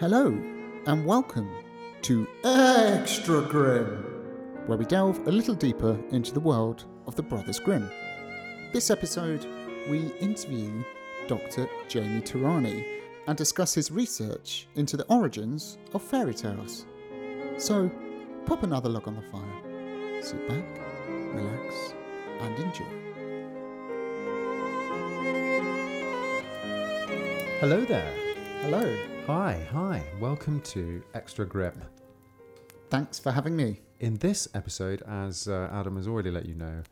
Hello, and welcome to Extra Grim, where we delve a little deeper into the world of the Brothers Grimm. This episode, we interview Dr. Jamie Tehrani and discuss his research into the origins of fairy tales. So, pop another log on the fire, sit back, relax, and enjoy. Hello there. Hello, Hi, hi. Welcome to Extra Grim. thanks for having me. In this episode, as uh, Adam has already let you know,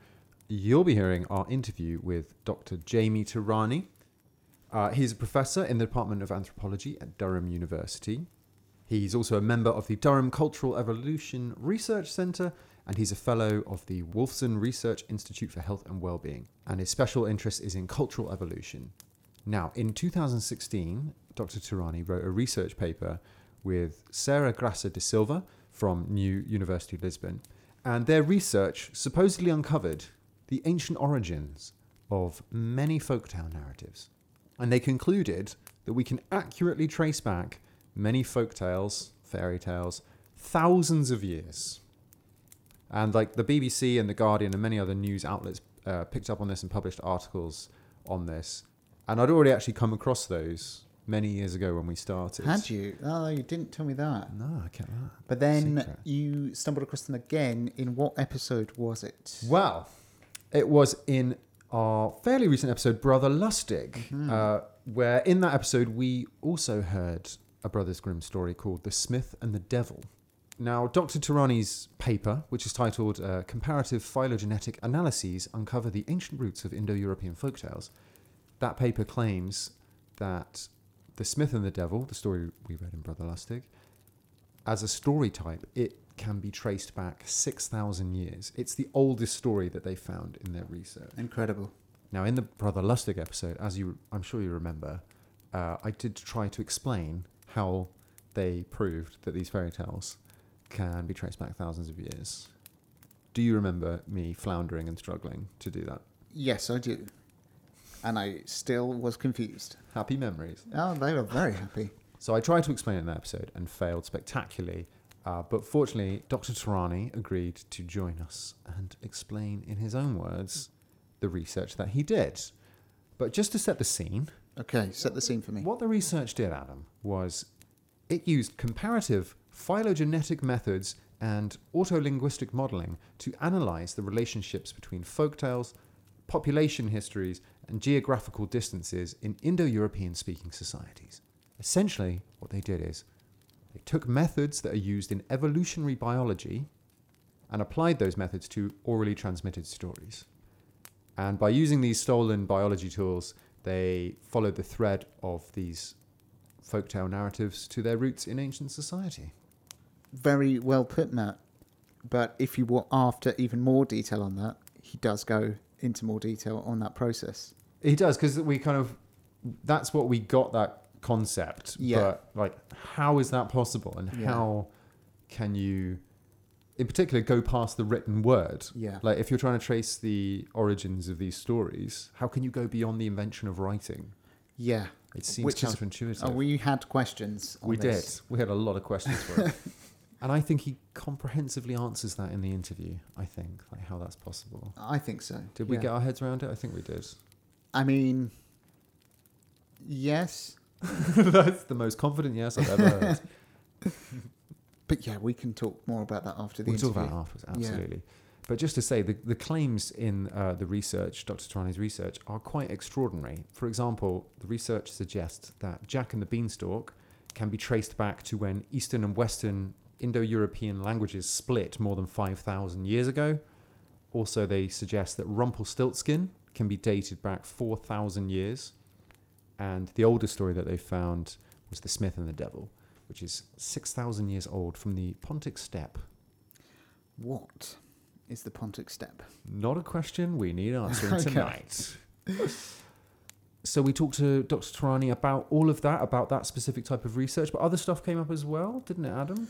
you'll be hearing our interview with Dr. Jamie Tehrani. Uh, he's a professor in the Department of Anthropology at Durham University. He's also a member of the Durham Cultural Evolution Research Centre, and he's a fellow of the Wolfson Research Institute for Health and Wellbeing. And his special interest is in cultural evolution. Now, in 2016, Dr. Tehrani wrote a research paper with Sara Graça da Silva from New University of Lisbon, and their research supposedly uncovered the ancient origins of many folktale narratives. And they concluded that we can accurately trace back many folktales, fairy tales, thousands of years. And like the BBC and the Guardian and many other news outlets uh, picked up on this and published articles on this. And I'd already actually come across those many years ago when we started. Had you? Oh, you didn't tell me that. No, I can't. But then Secret. you stumbled across them again. In what episode was it? Well, it was in our fairly recent episode, Brother Lustig, uh, where in that episode we also heard a Brothers Grimm story called The Smith and the Devil. Now, Dr. Tehrani's paper, which is titled uh, Comparative Phylogenetic Analyses Uncover the Ancient Roots of Indo European Folktales, that paper claims that The Smith and the Devil, the story we read in Brother Lustig, as a story type, it can be traced back 6,000 years. It's the oldest story that they found in their research. Incredible. Now, in the Brother Lustig episode, as you, I'm sure you remember, uh, I did try to explain how they proved that these fairy tales can be traced back thousands of years. Do you remember me floundering and struggling to do that? Yes, I do. And I still was confused. Happy memories. Oh, they were very happy. So I tried to explain it in that episode and failed spectacularly. Uh, but fortunately, Dr. Tehrani agreed to join us and explain in his own words the research that he did. But just to set the scene, Okay, set the scene for me. what the research did, Adam, was it used comparative phylogenetic methods and autologistic modeling to analyze the relationships between folktales, population histories, and geographical distances in Indo European speaking societies. Essentially, what they did is they took methods that are used in evolutionary biology and applied those methods to orally transmitted stories. And by using these stolen biology tools, they followed the thread of these folktale narratives to their roots in ancient society. Very well put, Matt. But if you were after even more detail on that, he does go into more detail on that process. He does because we kind of that's what we got that concept. Yeah. But like, how is that possible, and Yeah. how can you, in particular, go past the written word? Yeah. Like, if you're trying to trace the origins of these stories, how can you go beyond the invention of writing? Yeah. It seems Which is- counterintuitive. Oh, we had questions. On we this. did. We had a lot of questions for it. and I think he comprehensively answers that in the interview. I think, like, how that's possible. I think so. Did we yeah. get our heads around it? I think we did. I mean, yes, That's the most confident yes I've ever heard. but yeah, we can talk more about that after the we'll talk about afterwards, Yeah. absolutely. But just to say, the, the claims in uh, the research, Dr. Tehrani's research, are quite extraordinary. For example, the research suggests that Jack and the Beanstalk can be traced back to when Eastern and Western Indo European languages split more than 5,000 years ago. Also, they suggest that Rumpelstiltskin can be dated back 4,000 years. And the oldest story that they found was The Smith and the Devil, which is 6,000 years old from the Pontic Steppe. What is the Pontic Steppe? Not a question we need answering Okay. tonight. so we talked to Dr. Tehrani about all of that, about that specific type of research, but other stuff came up as well, didn't it, Adam?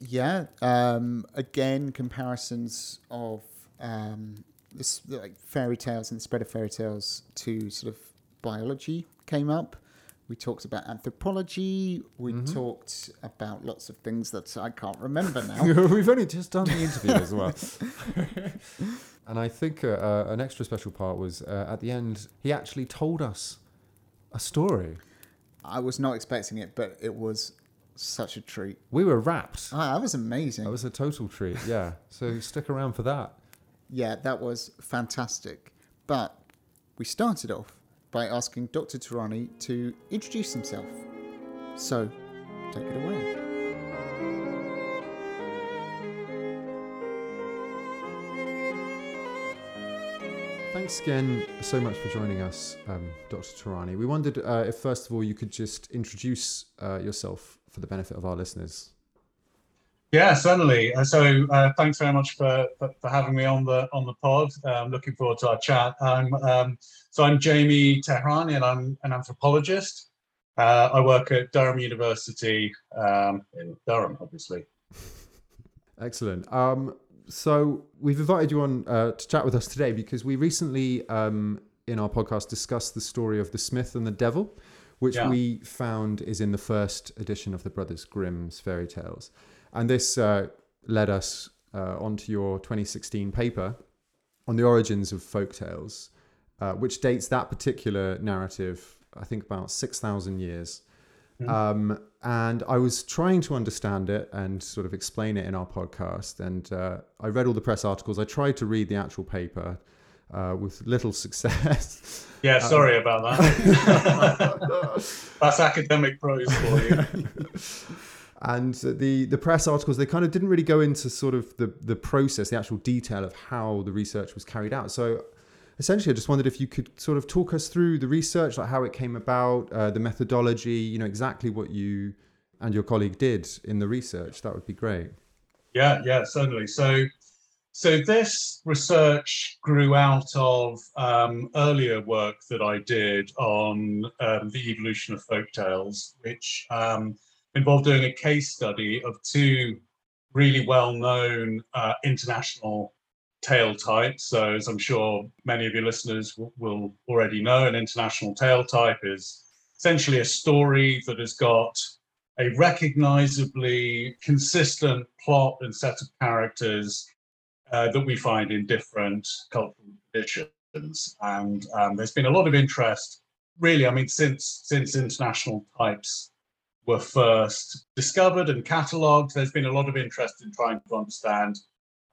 Yeah. Um, again, comparisons of um, this like fairy tales and the spread of fairy tales to sort of biology came up. We talked about anthropology. We Mm-hmm. talked about lots of things that I can't remember now. We've only just done the interview as well. and I think uh, uh, an extra special part was uh, at the end, he actually told us a story. I was not expecting it, but it was such a treat. We were rapt. Ah, that was amazing. That was a total treat, yeah. So stick around for that. Yeah, that was fantastic. But we started off by asking Dr. Tehrani to introduce himself. So, take it away. Thanks again so much for joining us, um, Dr. Tehrani. We wondered uh, if, first of all, you could just introduce uh, yourself for the benefit of our listeners. Yeah, certainly. Uh, so uh, thanks very much for, for, for having me on the on the pod. I'm looking forward to our chat. I'm, um, so I'm Jamie Tehrani and I'm an anthropologist. Uh, I work at Durham University um, in Durham, obviously. Excellent. Um, so we've invited you on uh, to chat with us today because we recently, um, in our podcast, discussed the story of the Smith and the Devil, which Yeah. we found is in the first edition of the Brothers Grimm's fairy tales, and this uh, led us uh, onto your 2016 paper on the origins of folk tales, uh, which dates that particular narrative, I think, about six thousand years. Um, and I was trying to understand it and sort of explain it in our podcast. And uh, I read all the press articles. I tried to read the actual paper uh, with little success. Yeah, sorry about that. That's academic prose for you. and the the press articles they kind of didn't really go into sort of the the process, the actual detail of how the research was carried out. So essentially, I just wondered if you could sort of talk us through the research, like how it came about, uh, the methodology, you know, exactly what you and your colleague did in the research. That would be great. Yeah, yeah, certainly. So, so this research grew out of um, earlier work that I did on um, the evolution of folktales, which um, involved doing a case study of two really well-known uh, international tale types. So, as I'm sure many of your listeners w- will already know, an international tale type is essentially a story that has got a recognizably consistent plot and set of characters uh, that we find in different cultural traditions. And um, there's been a lot of interest, really, I mean, since since international types were first discovered and catalogued, there's been a lot of interest in trying to understand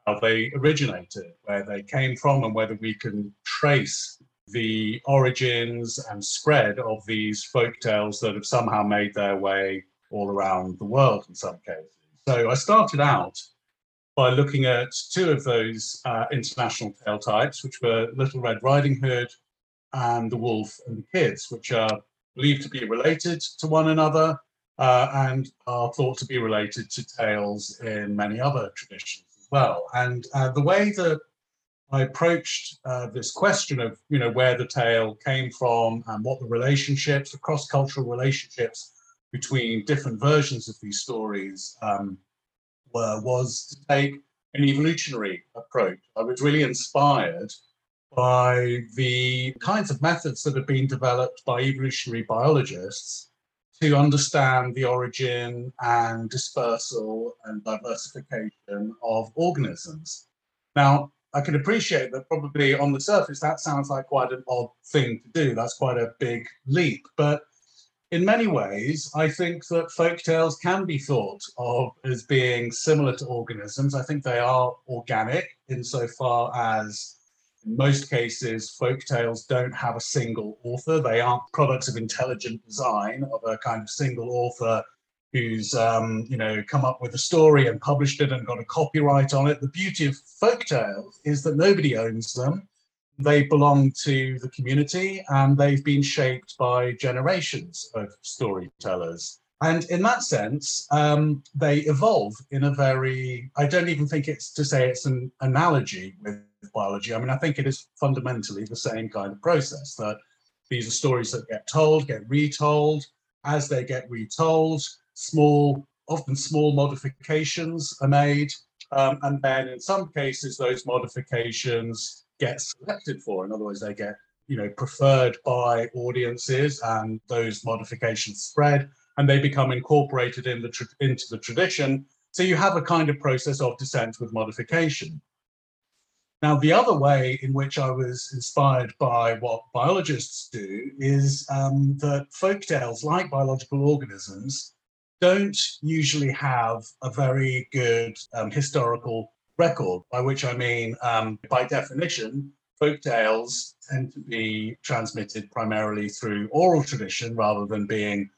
how they originated, where they came from, and whether we can trace the origins and spread of these folk tales that have somehow made their way all around the world in some cases. So I started out by looking at two of those uh, international tale types, which were Little Red Riding Hood and The Wolf and the Kids, which are believed to be related to one another uh, and are thought to be related to tales in many other traditions as well. And uh, the way that I approached uh, this question of, you know, where the tale came from and what the relationships, the cross-cultural relationships between different versions of these stories um, were, was to take an evolutionary approach. I was really inspired by the kinds of methods that have been developed by evolutionary biologists to understand the origin and dispersal and diversification of organisms. Now, I can appreciate that probably on the surface that sounds like quite an odd thing to do. That's quite a big leap. But in many ways, I think that folk tales can be thought of as being similar to organisms. I think they are organic insofar as in most cases, folk tales don't have a single author. They aren't products of intelligent design of a kind of single author who's um, you know come up with a story and published it and got a copyright on it. The beauty of folk tales is that nobody owns them. They belong to the community and they've been shaped by generations of storytellers. And in that sense, um, they evolve in a very, I don't even think it's to say it's an analogy with biology. I mean, I think it is fundamentally the same kind of process that these are stories that get told, get retold. As they get retold, small, often small modifications are made. Um, and then in some cases, those modifications get selected for. In other words, they get you know preferred by audiences, and those modifications spread, and they become incorporated in the into the tradition. So you have a kind of process of descent with modification. Now, the other way in which I was inspired by what biologists do is um, that folktales, like biological organisms, don't usually have a very good um, historical record, by which I mean, um, by definition, folktales tend to be transmitted primarily through oral tradition rather than being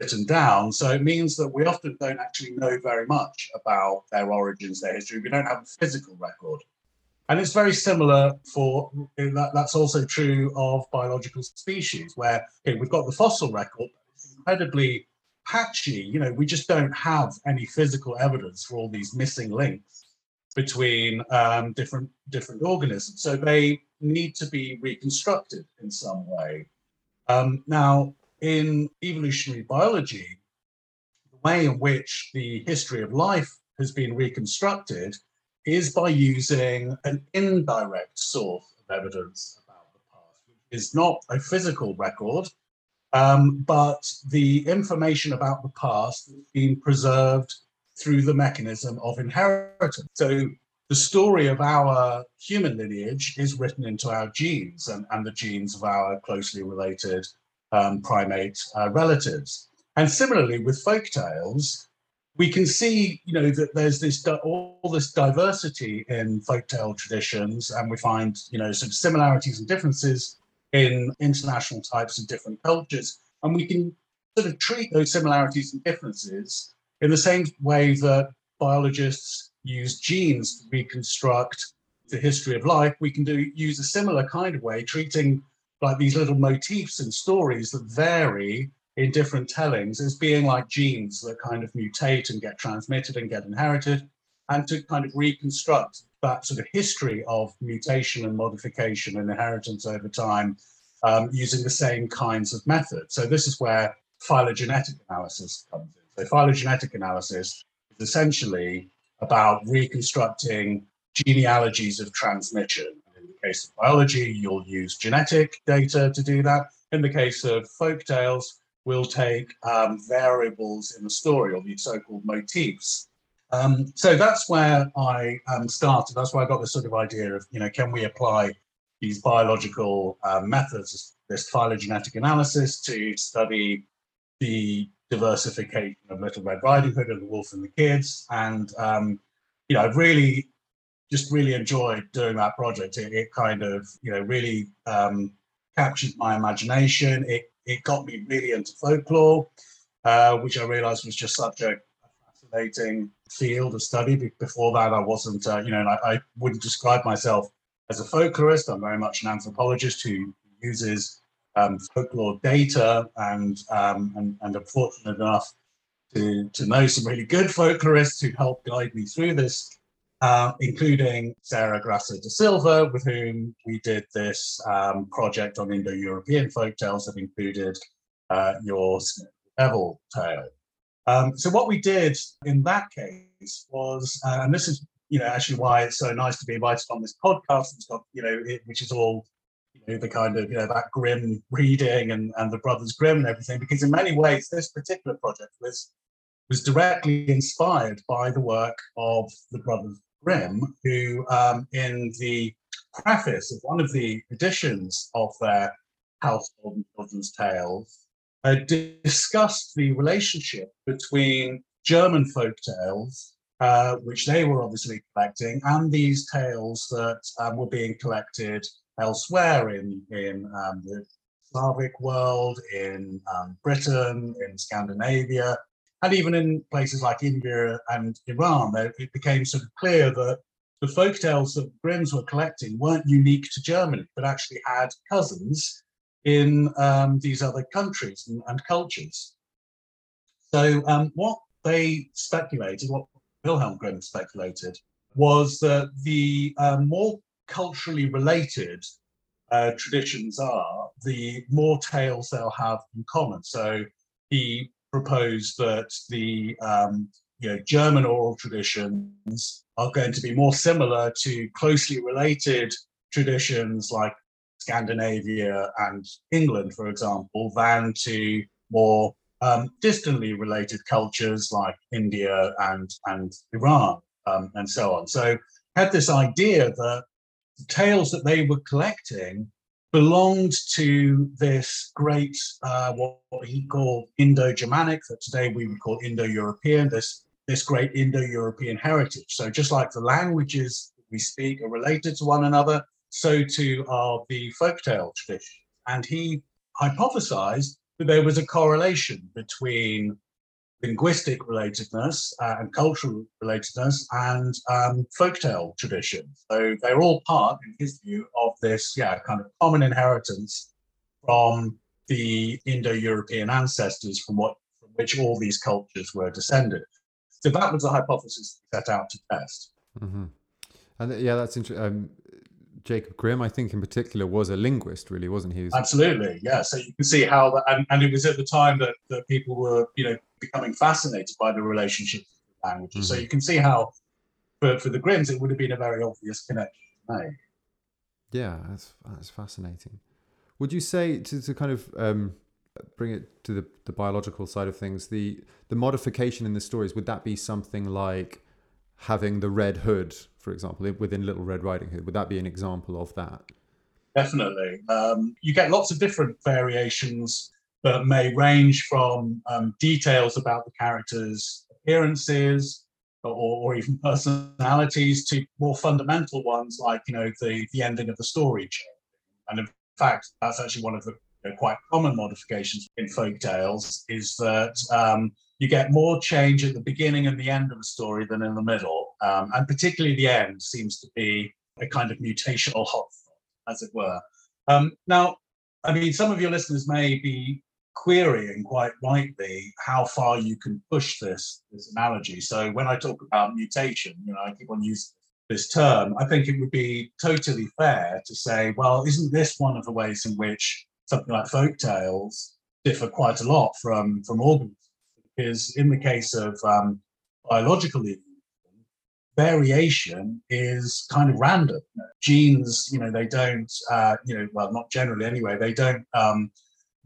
written down. So it means that we often don't actually know very much about their origins, their history. We don't have a physical record. And it's very similar for that, that's also true of biological species, where okay, we've got the fossil record, incredibly patchy. You know, we just don't have any physical evidence for all these missing links between um, different different organisms. So they need to be reconstructed in some way. Um, now, in evolutionary biology, the way in which the history of life has been reconstructed is by using an indirect source of evidence about the past, which is not a physical record, um, but the information about the past has been preserved through the mechanism of inheritance. So the story of our human lineage is written into our genes and, and the genes of our closely related um, primate uh, relatives. And similarly with folk tales, we can see, you know, that there's this all this diversity in folktale traditions, and we find, you know, some similarities and differences in international types and different cultures, and we can sort of treat those similarities and differences in the same way that biologists use genes to reconstruct the history of life. We can do use a similar kind of way, treating like these little motifs and stories that vary in different tellings as being like genes that kind of mutate and get transmitted and get inherited, and to kind of reconstruct that sort of history of mutation and modification and inheritance over time um, using the same kinds of methods. So this is where phylogenetic analysis comes in. So phylogenetic analysis is essentially about reconstructing genealogies of transmission. In the case of biology, you'll use genetic data to do that. In the case of folk tales, will take um, variables in the story or these so-called motifs. Um, so that's where I um, started. That's where I got this sort of idea of, you know, can we apply these biological uh, methods, this phylogenetic analysis, to study the diversification of Little Red Riding Hood and the Wolf and the Kids. And, um, you know, I've really just really enjoyed doing that project. It, it kind of, you know, really um, captured my imagination. It it got me really into folklore, uh, which I realized was just such a fascinating field of study. Before that, I wasn't, uh, you know, I, I, wouldn't describe myself as a folklorist. I'm very much an anthropologist who uses um, folklore data, and, um, and and I'm fortunate enough to to know some really good folklorists who help guide me through this uh, including Sara Graça da Silva, with whom we did this um, project on Indo-European folk tales that included uh, your Devil tale. Um, so what we did in that case was, uh, and this is, you know, actually why it's so nice to be invited on this podcast. It's got, you know, it, which is all, you know, the kind of, you know, that grim reading and, and the Brothers Grimm and everything, because in many ways this particular project was was directly inspired by the work of the Brothers Grimm, who um, in the preface of one of the editions of their household and children's tales uh, discussed the relationship between German folk tales, uh, which they were obviously collecting, and these tales that um, were being collected elsewhere in, in um, the Slavic world, in um, Britain, in Scandinavia, and even in places like India and Iran, it became sort of clear that the folk tales that Grimm's were collecting weren't unique to Germany, but actually had cousins in um, these other countries and, and cultures. So, um, what they speculated, what Wilhelm Grimm speculated, was that the uh, more culturally related uh, traditions are, the more tales they'll have in common. So, he proposed that the um, you know, German oral traditions are going to be more similar to closely related traditions like Scandinavia and England, for example, than to more um, distantly related cultures like India and, and Iran um, and so on. So had this idea that the tales that they were collecting belonged to this great, uh, what, what he called Indo-Germanic, that today we would call Indo-European, this, this great Indo-European heritage. So just like the languages we speak are related to one another, so too are the folktale traditions. And he hypothesized that there was a correlation between linguistic relatedness uh, and cultural relatedness and um, folktale tradition. So they're all part, in his view, of this, yeah, kind of common inheritance from the Indo-European ancestors from what from which all these cultures were descended. So that was the hypothesis set out to test. Mm-hmm. And yeah, that's interesting. Um, Jacob Grimm, I think in particular, was a linguist, really, wasn't he? Absolutely, yeah. So you can see how that, and, and it was at the time that, that people were, you know, becoming fascinated by the relationship of languages. Mm-hmm. So you can see how, for, for the Grimms, it would have been a very obvious connection to make. Yeah, that's that's fascinating. Would you say to, to kind of um, bring it to the, the biological side of things, the the modification in the stories would that be something like having the red hood, for example, within Little Red Riding Hood? Would that be an example of that? Definitely. Um, you get lots of different variations that may range from um, details about the characters' appearances or, or, even personalities to more fundamental ones like, you know, the, the ending of the story. And in fact, that's actually one of the you know, quite common modifications in folk tales is that um, you get more change at the beginning and the end of a story than in the middle. Um, and particularly the end seems to be a kind of mutational hotspot, as it were. Um, now, I mean, some of your listeners may be querying quite rightly how far you can push this, this analogy. So when I talk about mutation, you know, I keep on using this term, I think it would be totally fair to say, well, isn't this one of the ways in which something like folk tales differ quite a lot from, from organisms? Is in the case of um, biological evolution, variation is kind of random. Genes, you know, they don't, uh, you know, well, not generally anyway, they don't um,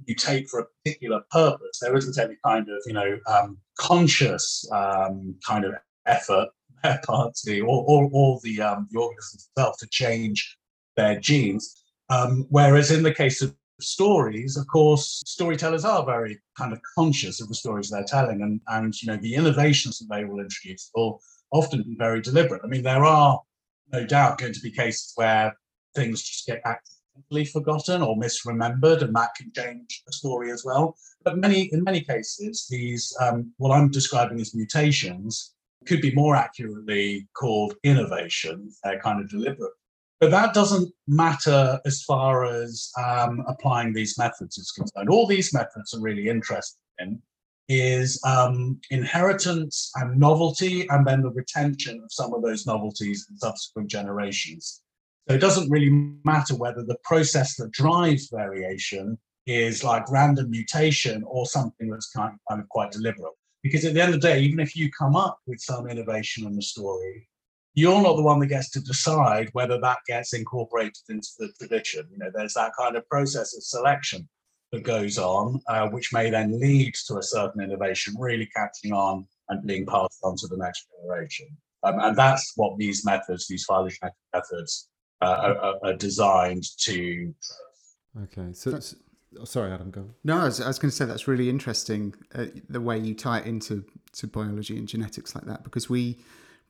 mutate for a particular purpose. There isn't any kind of, you know, um, conscious um, kind of effort their part to, or the, um, the organism itself to change their genes. Um, whereas in the case of stories, of course, storytellers are very kind of conscious of the stories they're telling, and and you know the innovations that they will introduce will often be very deliberate. I mean, there are no doubt going to be cases where things just get accidentally forgotten or misremembered, and that can change a story as well. But many, in many cases, these um, what I'm describing as mutations could be more accurately called innovation. They're kind of deliberate but that doesn't matter as far as um, applying these methods is concerned. All these methods are really interested in is um, inheritance and novelty, and then the retention of some of those novelties in subsequent generations. So it doesn't really matter whether the process that drives variation is like random mutation or something that's kind of, kind of quite deliberate. Because at the end of the day, even if you come up with some innovation in the story, you're not the one that gets to decide whether that gets incorporated into the tradition. You know, there's that kind of process of selection that goes on, uh, which may then lead to a certain innovation really catching on and being passed on to the next generation. Um, and that's what these methods, these phylogenetic methods, uh, are, are, designed to. Okay, so oh, sorry, Adam, go. No, I was, was going to say that's really interesting uh, the way you tie it into to biology and genetics like that because we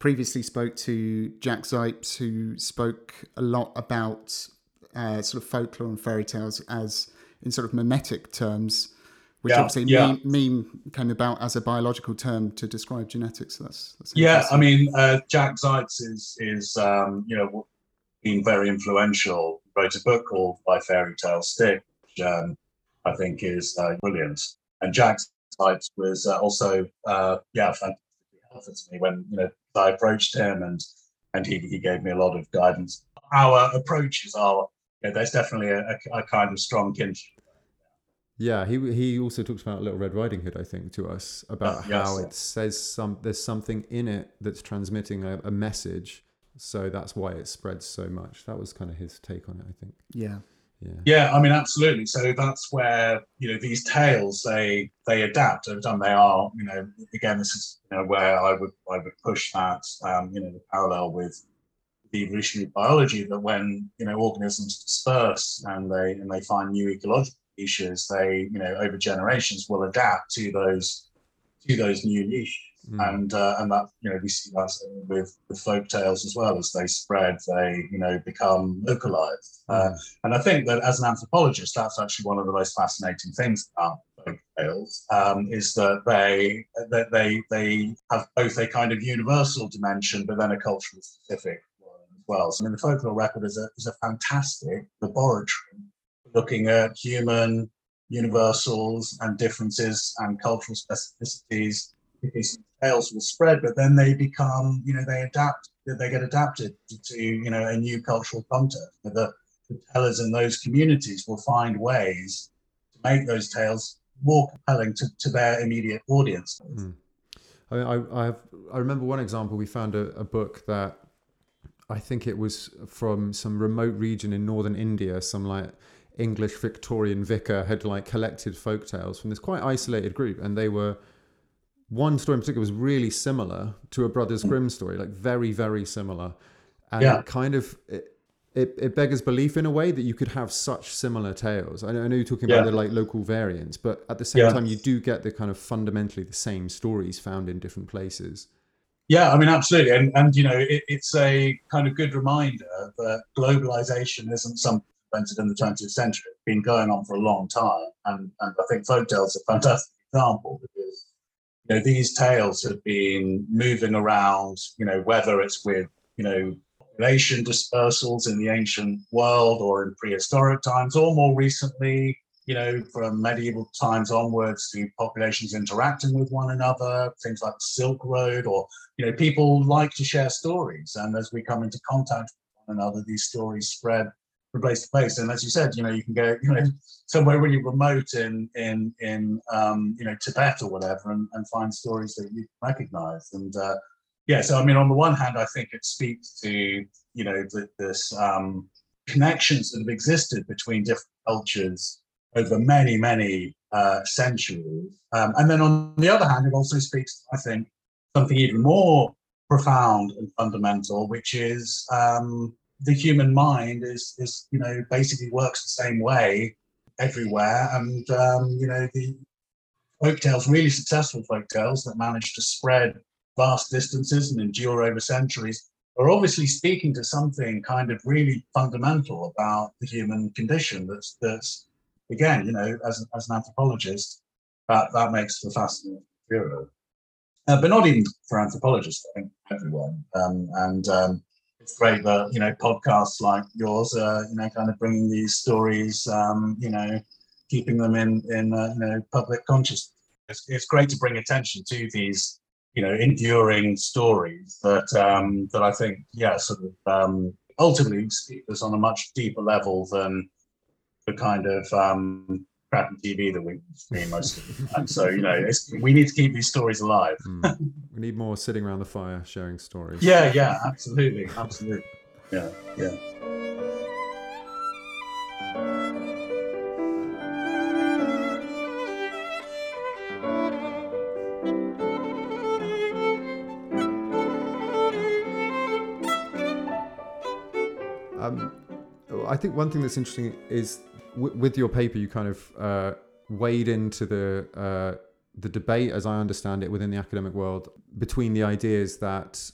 previously spoke to Jack Zipes, who spoke a lot about uh, sort of folklore and fairy tales as in sort of memetic terms, which yeah, obviously yeah. Meme, came about as a biological term to describe genetics. So that's, that's yeah. I mean, uh, Jack Zipes is is um, you know been very influential. Wrote a book called Why Fairy Tales Stick, which um, I think is uh, brilliant. And Jack Zipes was uh, also uh, yeah fantastic to me when you know I approached him and and he, he gave me a lot of guidance. Our approaches are you know, there's definitely a, a, a, kind of strong kinship. Yeah, he he also talks about Little Red Riding Hood, I think, to us about uh, yes, how it says some there's something in it that's transmitting a, a message, so that's why it spreads so much. That was kind of his take on it, I think. Yeah. Yeah. Yeah, I mean, absolutely. So that's where you know these tales they they adapt over time. They are, you know, again, this is you know where I would I would push that, um, you know, the parallel with the evolutionary biology that when you know organisms disperse and they and they find new ecological niches, they you know over generations will adapt to those to those new niches. Mm. And uh, and that you know we see that with with folk tales as well as they spread, they you know become localized. Uh, Mm. and I think that as an anthropologist, that's actually one of the most fascinating things about folk tales um, is that they that they they have both a kind of universal dimension, but then a culturally specific one as well. So I mean, the folklore record is a is a fantastic laboratory looking at human universals and differences and cultural specificities. Tales will spread, but then they become, you know, they adapt, they get adapted to, you know, a new cultural context. The, the tellers in those communities will find ways to make those tales more compelling to, to their immediate audience. Mm. I, I, I have. I remember one example. We found a, a book that I think it was from some remote region in northern India. Some like English Victorian vicar had like collected folk tales from this quite isolated group, and they were one story in particular was really similar to a Brothers mm. Grimm story, like very, very similar, and Yeah. it kind of. It, it, it beggars belief in a way that you could have such similar tales. I know, I know you're talking about the like local variants, but at the same Yeah. time, you do get the kind of fundamentally the same stories found in different places. Yeah, I mean, absolutely, and and you know, it, it's a kind of good reminder that globalization isn't something invented in the 20th century. It's been going on for a long time, and and I think folktales are a fantastic example because you know these tales have been moving around. You know, whether it's with you know population dispersals in the ancient world or in prehistoric times, or more recently, you know, from medieval times onwards to populations interacting with one another, things like the Silk Road, or, you know, people like to share stories. And as we come into contact with one another, these stories spread from place to place. And as you said, you know, you can go, you know, somewhere really remote in, in, in, um, you know, Tibet or whatever, and, and find stories that you recognize. And, uh, yeah, so I mean, on the one hand, I think it speaks to, you know, the, this um, connections that have existed between different cultures over many, many uh, centuries. Um, and then on the other hand, it also speaks, I think, something even more profound and fundamental, which is um, the human mind is, is, you know, basically works the same way everywhere. And, um, you know, the folktales, really successful folktales that manage to spread vast distances and endure over centuries, are obviously speaking to something kind of really fundamental about the human condition that's that's again, you know, as, as an anthropologist, that, that makes for fascinating material. Uh, but not even for anthropologists, I think everyone. Um, and um, great that, you know, podcasts like yours are, you know, kind of bringing these stories, um, you know, keeping them in, in uh, you know, public consciousness. It's, it's great to bring attention to these, you know, enduring stories that, um, that I think, yeah, sort of um, ultimately speak us on a much deeper level than the kind of um, crappy TV that we stream most of the time. So, you know, it's, we need to keep these stories alive. Mm. we need more sitting around the fire sharing stories. Yeah, yeah, absolutely, absolutely. Yeah, yeah. Um, I think one thing that's interesting is w- with your paper, you kind of uh, wade into the uh, the debate, as I understand it, within the academic world between the ideas that,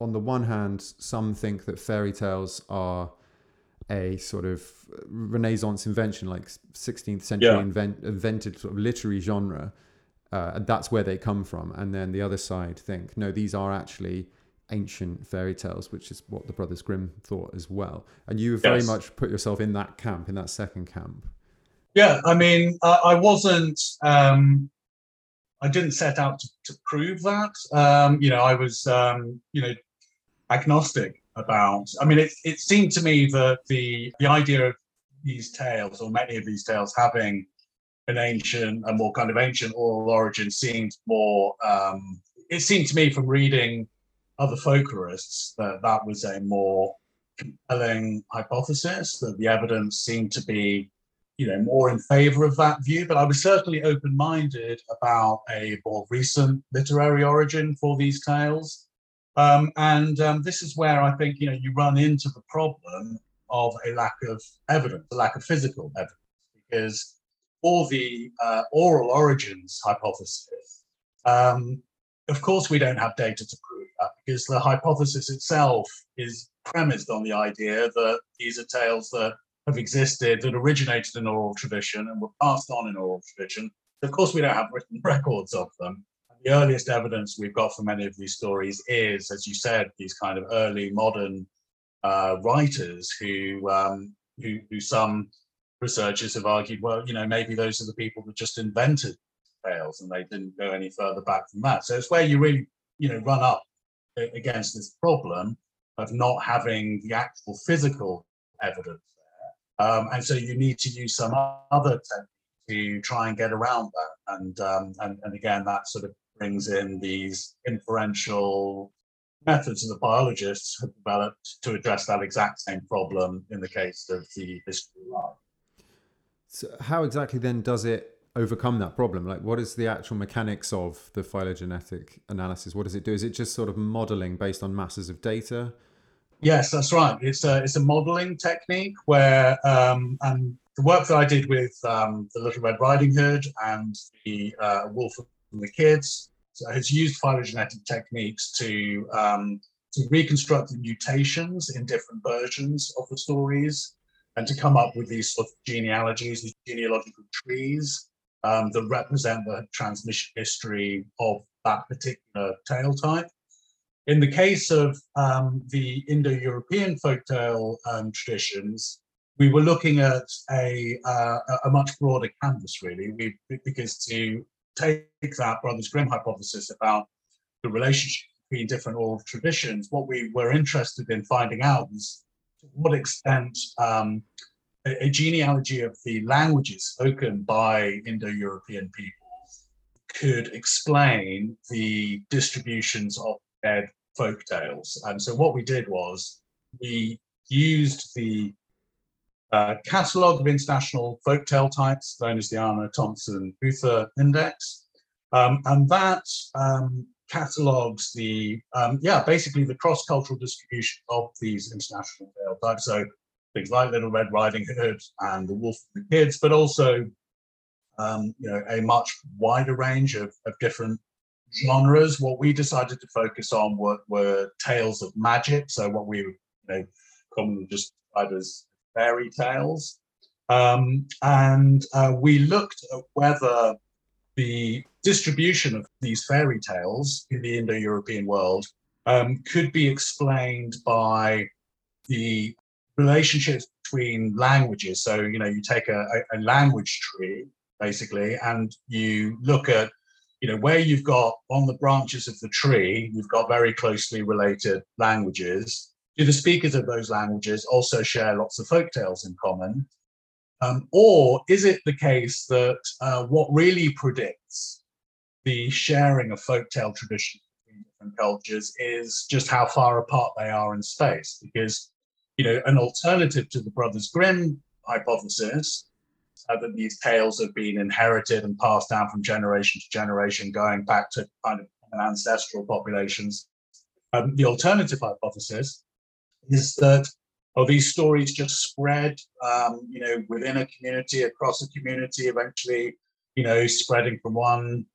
on the one hand, some think that fairy tales are a sort of Renaissance invention, like 16th century Yeah. invent, invented sort of literary genre, uh, and that's where they come from. And then the other side think, no, these are actually ancient fairy tales, which is what the Brothers Grimm thought as well. And you very Yes. much put yourself in that camp, in that second camp. Yeah, I mean, I, I wasn't, um, I didn't set out to, to prove that. Um, you know, I was, um, you know, agnostic about. I mean, it, it seemed to me that the the idea of these tales, or many of these tales, having an ancient, a more kind of ancient oral origin, seemed more. Um, it seemed to me from reading other folklorists that that was a more compelling hypothesis that the evidence seemed to be you know more in favor of that view. But i was certainly open-minded about a more recent literary origin for these tales. Um, and um, this is where i think you know you run into the problem of a lack of evidence a lack of physical evidence because all the uh, oral origins hypothesis um, of course we don't have data to prove that because the hypothesis itself is premised on the idea that these are tales that have existed that originated in oral tradition and were passed on in oral tradition. Of course, we don't have written records of them. The earliest evidence we've got for many of these stories is, as you said, these kind of early modern uh, writers who, um, who, who some researchers have argued, well, you know, maybe those are the people that just invented tales and they didn't go any further back from that. So it's where you really, you know, run up against this problem of not having the actual physical evidence there. Um, and so you need to use some other technique to try and get around that. And, um, and, and again, that sort of brings in these inferential methods that the biologists have developed to address that exact same problem in the case of the history of life. So how exactly then does it overcome that problem? Like, what is the actual mechanics of the phylogenetic analysis? What does it do? Is it just sort of modeling based on masses of data? Yes, that's right. It's a it's a modeling technique where um, and the work that I did with um, the Little Red Riding Hood and the uh, Wolf and the Kids has used phylogenetic techniques to um, to reconstruct the mutations in different versions of the stories and to come up with these sort of genealogies, these genealogical trees um, that represent the transmission history of that particular tale type. In the case of um, the Indo-European folktale um, traditions, we were looking at a, uh, a much broader canvas, really, we, because to take that Brothers Grimm hypothesis about the relationship between different oral traditions, what we were interested in finding out was to what extent um, a, a, genealogy of the languages spoken by Indo-European peoples could explain the distributions of dead folk tales. And so what we did was we used the uh, catalogue of international folk tale types, known as the Aarne Thompson Uther Index. Um, and that um, catalogues the, um, yeah, basically the cross cultural distribution of these international tale types. So things like Little Red Riding Hood and The Wolf and the Kids, but also, um, you know, a much wider range of, of different genres. What we decided to focus on were, were tales of magic. So what we you know commonly just describe as fairy tales. Um, and uh, we looked at whether the distribution of these fairy tales in the Indo-European world um, could be explained by the relationships between languages. So, you know, you take a, a, language tree, basically, and you look at you know, where you've got on the branches of the tree, you've got very closely related languages. Do the speakers of those languages also share lots of folktales in common? Um, or is it the case that uh, what really predicts the sharing of folktale traditions between different cultures is just how far apart they are in space? Because, you know, an alternative to the Brothers Grimm hypothesis uh, that these tales have been inherited and passed down from generation to generation, going back to kind of ancestral populations. Um, the alternative hypothesis is that oh, these stories just spread, um, you know, within a community, across a community, eventually, you know, spreading from one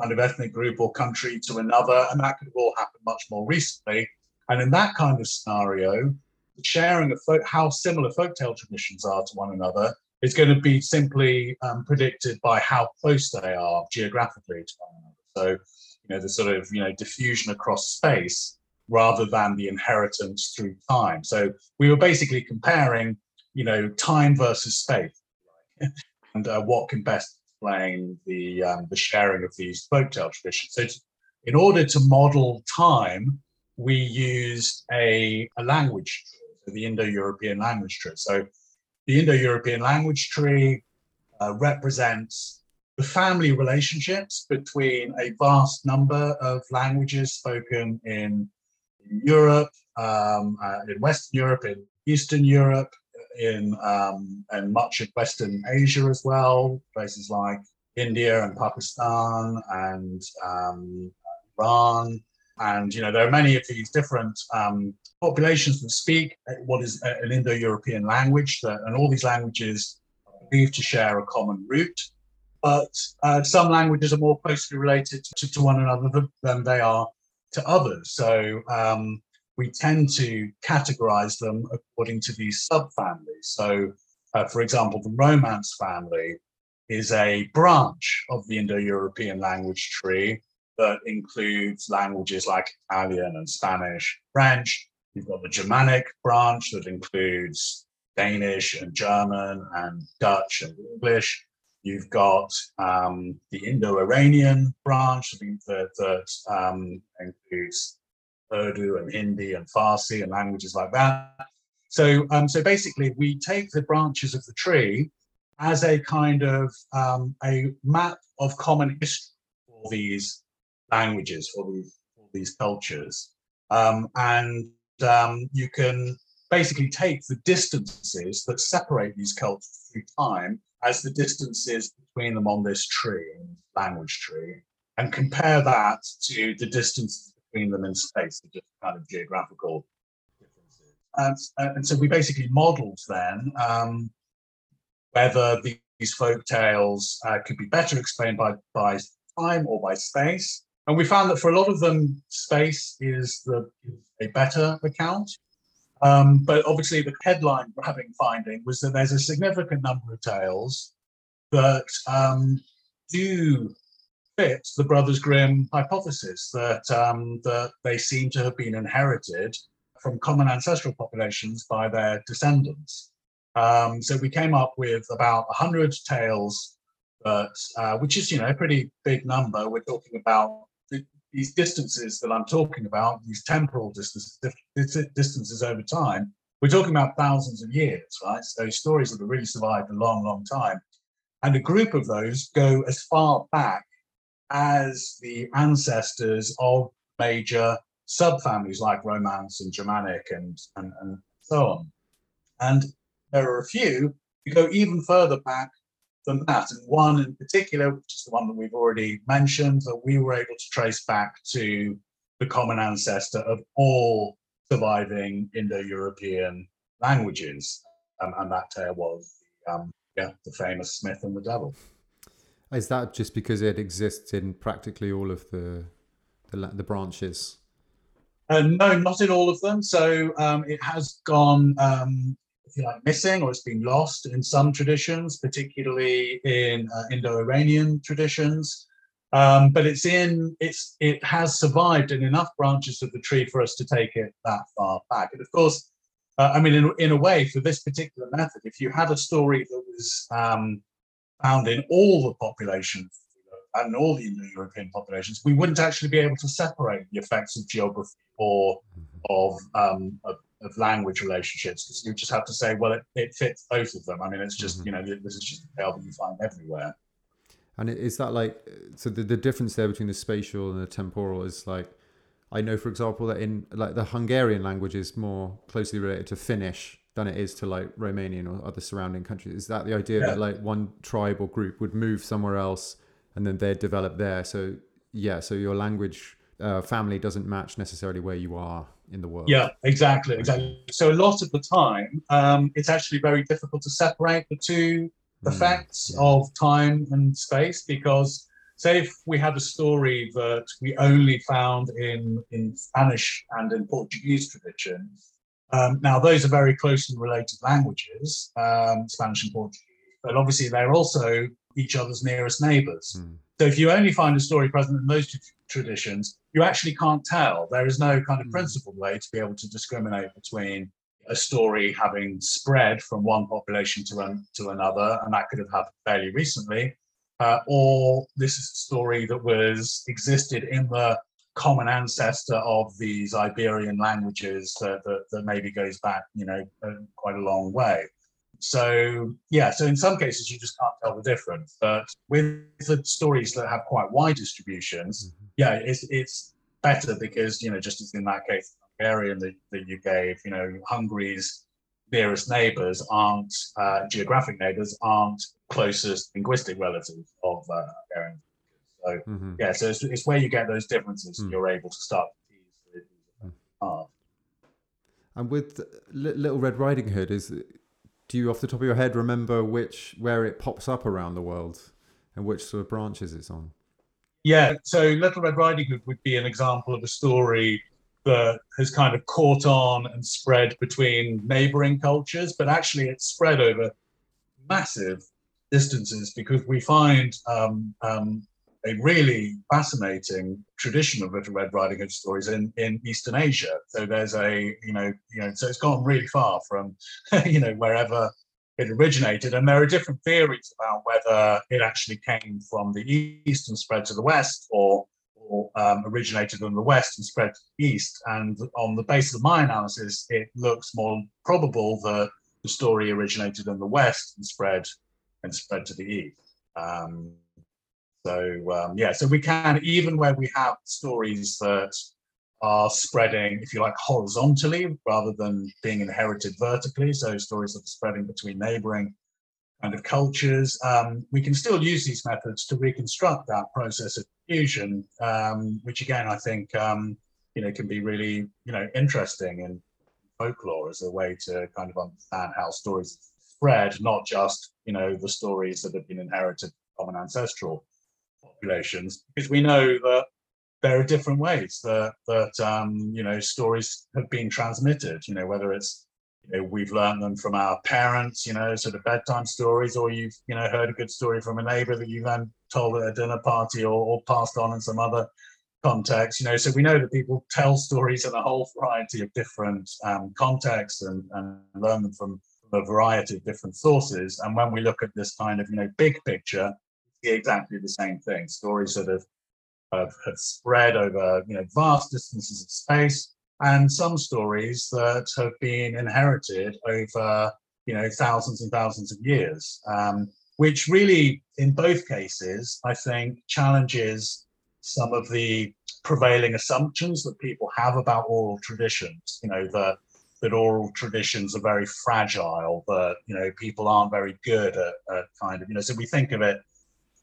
kind of ethnic group or country to another, and that could have all happened much more recently. And in that kind of scenario, sharing of folk, how similar folktale traditions are to one another is going to be simply um, predicted by how close they are geographically to one another. So, you know, the sort of you know diffusion across space rather than the inheritance through time. So we were basically comparing, you know, time versus space, and uh, what can best explain the um, the sharing of these folktale traditions. So, in order to model time, we used a, a language, the Indo-European language tree. So the Indo-European language tree uh, represents the family relationships between a vast number of languages spoken in Europe, um, uh, in Western Europe, in Eastern Europe, in um, and much of Western Asia as well, places like India and Pakistan and um, Iran. And you know there are many of these different um, populations that speak what is an Indo-European language, that, and all these languages are believed to share a common root. But uh, some languages are more closely related to, to one another than, than they are to others. So um, we tend to categorize them according to these subfamilies. So, uh, for example, the Romance family is a branch of the Indo European language tree that includes languages like Italian and Spanish, French. You've got the Germanic branch that includes Danish and German and Dutch and English. You've got um, the Indo-Iranian branch that, that um, includes Urdu and Hindi and Farsi and languages like that. So, um, so basically, we take the branches of the tree as a kind of um, a map of common history for these languages, for these, these cultures, um, and um, you can basically take the distances that separate these cultures through time as the distances between them on this tree, language tree, and compare that to the distances between them in space, just kind of geographical differences. And, and so we basically modeled then um, whether these folk tales uh, could be better explained by, by time or by space. And we found that for a lot of them, space is the a better account. Um, but obviously, the headline grabbing finding was that there's a significant number of tales that um, do fit the Brothers Grimm hypothesis that um, that they seem to have been inherited from common ancestral populations by their descendants. Um, so we came up with about 100 tales, uh, which is you know a pretty big number. We're talking about these distances that I'm talking about, these temporal distances, distances over time. We're talking about thousands of years, right? So stories that have really survived a long, long time. And a group of those go as far back as the ancestors of major subfamilies like Romance and Germanic and, and, and so on. And there are a few who go even further back than that. And one in particular, which is the one that we've already mentioned, that we were able to trace back to the common ancestor of all surviving Indo-European languages. Um, and that tale was um, yeah, the famous Smith and the Devil. Is that just because it exists in practically all of the the, the branches? Uh, no, not in all of them. So um, it has gone, um, if you like, missing or it's been lost in some traditions, particularly in uh, Indo-Iranian traditions. Um, but it's in it's it has survived in enough branches of the tree for us to take it that far back. And of course, uh, I mean, in, in a way, for this particular method, if you had a story that was um, found in all the populations and all the Indo-European populations, we wouldn't actually be able to separate the effects of geography or of, um, of, of language relationships because you just have to say, well, it, it fits both of them. I mean, it's just, mm-hmm. you know, this is just a tale that you find everywhere. And is that like, so the, the difference there between the spatial and the temporal is like, I know, for example, that in like the Hungarian language is more closely related to Finnish than it is to like Romanian or other surrounding countries. Is that the idea yeah. that like one tribe or group would move somewhere else and then they'd develop there? So yeah, so your language uh, family doesn't match necessarily where you are in the world. Yeah, exactly, exactly. So a lot of the time, um, it's actually very difficult to separate the two mm, effects yeah. of time and space because say if we had a story that we only found in in Spanish and in Portuguese tradition. um, now, those are very closely related languages, um, Spanish and Portuguese, but obviously they're also each other's nearest neighbors. Mm. So if you only find a story present in those two traditions, you actually can't tell. There is no kind of mm. principled way to be able to discriminate between a story having spread from one population to, an, to another, and that could have happened fairly recently, uh, or this is a story that was existed in the common ancestor of these Iberian languages that, that, that maybe goes back, you know, uh, quite a long way. So yeah, so in some cases you just can't tell the difference. But with the stories that have quite wide distributions, mm-hmm. yeah, it's it's better because you know just as in that case Bulgarian that, that you gave, you know, Hungary's nearest neighbours aren't uh, geographic neighbours aren't closest linguistic relatives of uh, Hungarian. So Mm-hmm. yeah, so it's, it's where you get those differences. Mm. You're able to start to tease the- Mm. And with Little Red Riding Hood, is do you off the top of your head remember which where it pops up around the world and which sort of branches it's on? Yeah, so Little Red Riding Hood would be an example of a story that has kind of caught on and spread between neighboring cultures, but actually it's spread over massive distances because we find um, um, a really fascinating tradition of Little Red Riding Hood stories in, in Eastern Asia. So there's a, you know, you know, so it's gone really far from, you know, wherever it originated. And there are different theories about whether it actually came from the east and spread to the west or, or um, originated in the west and spread to the east. And on the basis of my analysis, it looks more probable that the story originated in the west and spread and spread to the east. Um, so um, yeah, so we can even where we have stories that are spreading, if you like, horizontally rather than being inherited vertically. So stories that are spreading between neighboring kind of cultures. Um, we can still use these methods to reconstruct that process of fusion, um, which again I think um, you know can be really you know interesting in folklore as a way to kind of understand how stories spread, not just you know the stories that have been inherited from an ancestral populations, because we know that there are different ways that that um, you know stories have been transmitted. You know whether it's you know, we've learned them from our parents, you know, sort of bedtime stories, or you've you know heard a good story from a neighbour that you then told at a dinner party or, or passed on in some other context. You know, so we know that people tell stories in a whole variety of different um, contexts and, and learn them from a variety of different sources. And when we look at this kind of you know big picture, exactly the same thing. Stories that have have, have spread over you know vast distances of space, and some stories that have been inherited over you know thousands and thousands of years. Um, which really, in both cases, I think challenges some of the prevailing assumptions that people have about oral traditions. You know that that oral traditions are very fragile, that you know people aren't very good at, at kind of you know. So we think of it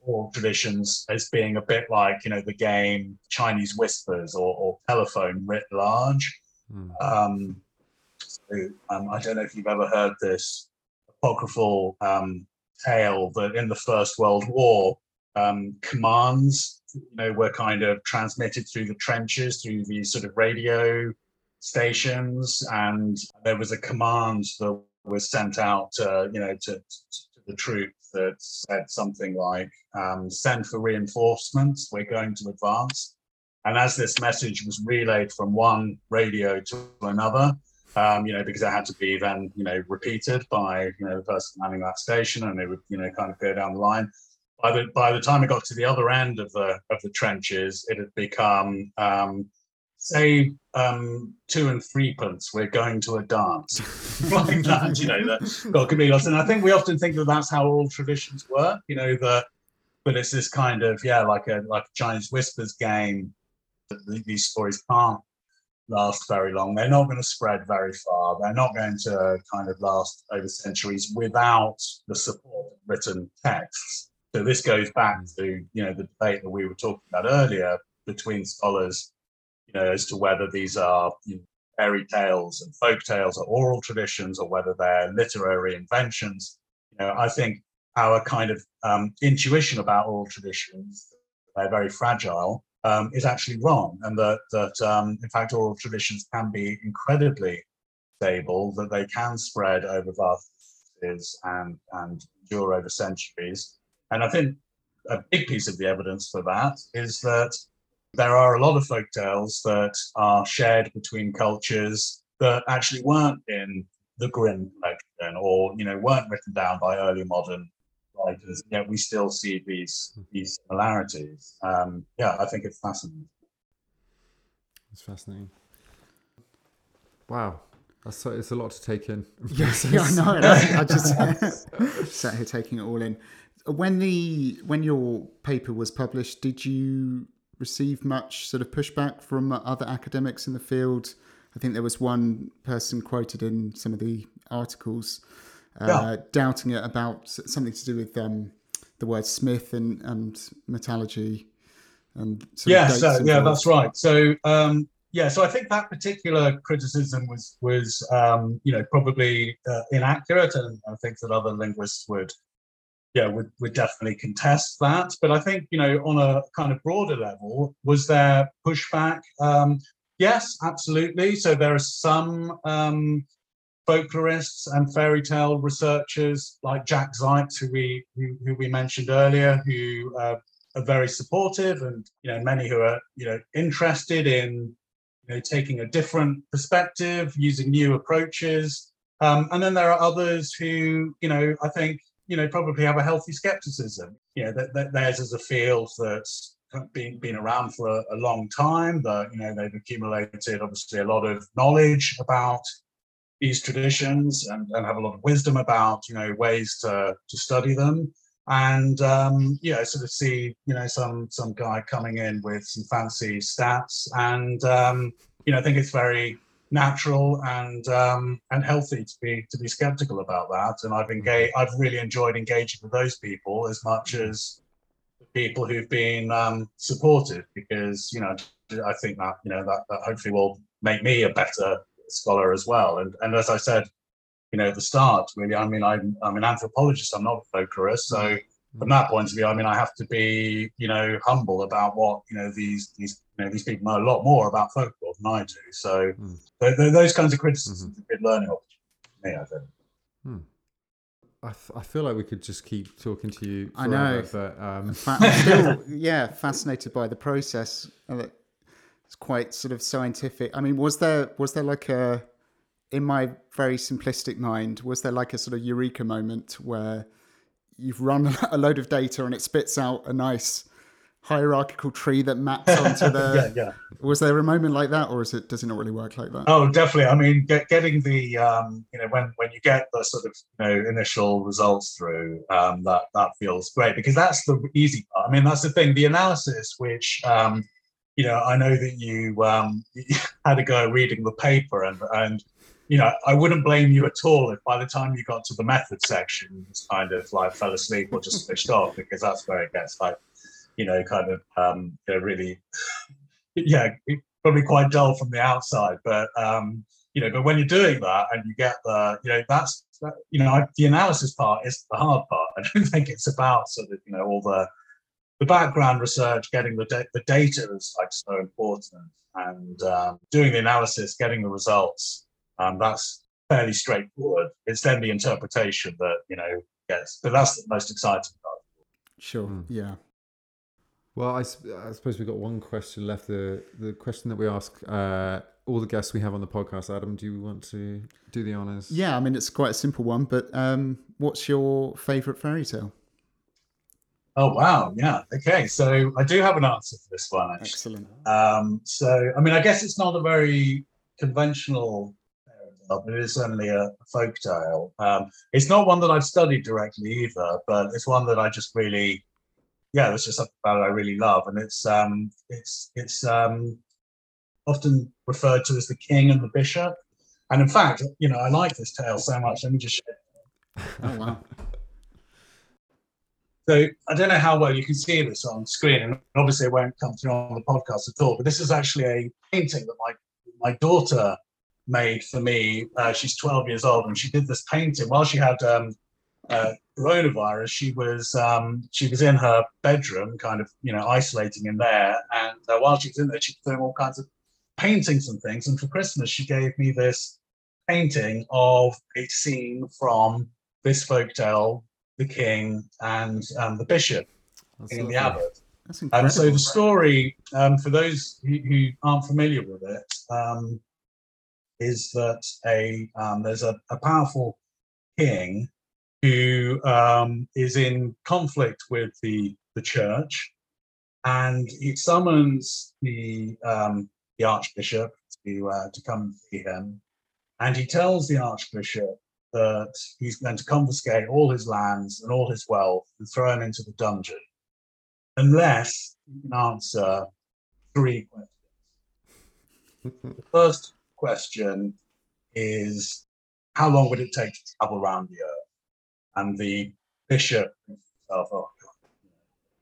oral traditions as being a bit like you know the game Chinese whispers or, or telephone writ large. Mm. Um, so, um, I don't know if you've ever heard this apocryphal um, tale that in the First World War, um, commands you know were kind of transmitted through the trenches through these sort of radio stations, and there was a command that was sent out, uh, you know, to, to the troops that said something like, um, "Send for reinforcements. We're going to advance." And as this message was relayed from one radio to another, um, you know, because it had to be then, you know, repeated by, you know, the person manning that station, and it would, you know, kind of go down the line. By the by the time it got to the other end of the of the trenches, it had become, um, say, um, two and threepence. We're going to a dance, like that. You know, that got could be lost. And I think we often think that that's how all traditions work. You know, that but it's this kind of yeah, like a like a Chinese whispers game. Th- These stories can't last very long. They're not going to spread very far. They're not going to kind of last over centuries without the support of written texts. So this goes back to you know the debate that we were talking about earlier between scholars, you know, as to whether these are you know, fairy tales and folk tales or oral traditions or whether they're literary inventions. You know, I think our kind of um, intuition about oral traditions, they're very fragile, um, is actually wrong, and that that um, in fact oral traditions can be incredibly stable, that they can spread over vast distances and and endure over centuries. And I think a big piece of the evidence for that is that there are a lot of folk tales that are shared between cultures that actually weren't in the Grimm collection or you know weren't written down by early modern writers. Yet we still see these these similarities. Um, yeah, I think it's fascinating. It's fascinating. Wow, that's so, it's a lot to take in. Yeah, yeah, I know. I, I just sat here taking it all in. When the when your paper was published, did you receive much sort of pushback from other academics in the field I think there was one person quoted in some of the articles uh, Yeah. doubting it about something to do with um, the word Smith and, and metallurgy and yeah, so, yeah, that's right. So um, yeah, so I think that particular criticism was was um, you know probably uh, inaccurate, and I think that other linguists would yeah would would definitely contest that. But I think you know on a kind of broader level, was there pushback? Um, yes, absolutely. So there are some. Um, folklorists and fairy tale researchers like Jack Zipes, who we who, who we mentioned earlier, who uh, are very supportive, and you know many who are you know interested in you know taking a different perspective, using new approaches, um, and then there are others who you know I think you know probably have a healthy skepticism. You know that, that theirs is a field that's been been around for a, a long time. That you know they've accumulated obviously a lot of knowledge about these traditions and, and have a lot of wisdom about you know ways to to study them and um know sort of see you know some some guy coming in with some fancy stats and um you know i think it's very natural and um and healthy to be to be skeptical about that and i've engaged i've really enjoyed engaging with those people as much as the people who've been um supportive because you know i think that you know that, that hopefully will make me a better scholar as well. And and as I said, you know, at the start, really, I mean, I'm I'm an anthropologist. I'm not a folklorist, so from that point of view, I mean, I have to be, you know, humble about what you know these these you know these people know a lot more about folklore than I do. So Mm. th- th- those kinds of criticisms are good learning opportunities for me. I think. I, f- I feel like we could just keep talking to you. I know. forever, But um, Fa- still, yeah, fascinated by the process. It's quite sort of scientific. I mean, was there was there like a, in my very simplistic mind, was there like a sort of eureka moment where you've run a load of data and it spits out a nice hierarchical tree that maps onto the? yeah, yeah. Was there a moment like that, or is it does it not really work like that? Oh, definitely. I mean, get, getting the um, you know when when you get the sort of you know initial results through, um, that that feels great because that's the easy part. I mean, that's the thing. The analysis, which um, you know, I know that you um, had a go reading the paper, and and you know, I wouldn't blame you at all if by the time you got to the method section, you just kind of like fell asleep or just switched off because that's where it gets like, you know, kind of um, you know, really, yeah, probably quite dull from the outside, but um, you know, but when you're doing that and you get the, you know, that's that, you know, the analysis part is the hard part. I don't think it's about sort of, you know, all the the background research, getting the da- the data is like so important, and um, doing the analysis, getting the results. Um, that's fairly straightforward. It's then the interpretation that you know gets, but that's the most exciting part. Sure. Mm. Yeah. well, I suppose we've got one question left. The the question that we ask uh, all the guests we have on the podcast. Adam, do you want to do the honors? Yeah. I mean, it's quite a simple one, but um, what's your favourite fairy tale? Oh wow, yeah, okay. So I do have an answer for this one actually. Excellent. Um, so, I mean, I guess it's not a very conventional but it is certainly a folk tale. Um, it's not one that I've studied directly either, but it's one that I just really, yeah, there's just something about it I really love, and it's um, it's it's um, often referred to as the king and the bishop. And in fact, you know, I like this tale so much. Let me just share Oh wow. So I don't know how well you can see this on screen, and obviously it won't come through on the podcast at all. But this is actually a painting that my my daughter made for me. Uh, she's 12 years old, and she did this painting while she had um, uh, coronavirus. She was um, she was in her bedroom, kind of you know isolating in there, and uh, while she was in there, she was doing all kinds of paintings and things. And for Christmas, she gave me this painting of a scene from this folktale the king and um, the bishop That's and the lovely. abbot. That's Um, so the story, um, for those who, who aren't familiar with it, um, is that a um, there's a, a powerful king who um, is in conflict with the the church, and he summons the um, the archbishop to uh, to come see him, and he tells the archbishop that he's going to confiscate all his lands and all his wealth and throw him into the dungeon unless he can answer three questions. The first question is how long would it take to travel around the earth? And the bishop himself, oh,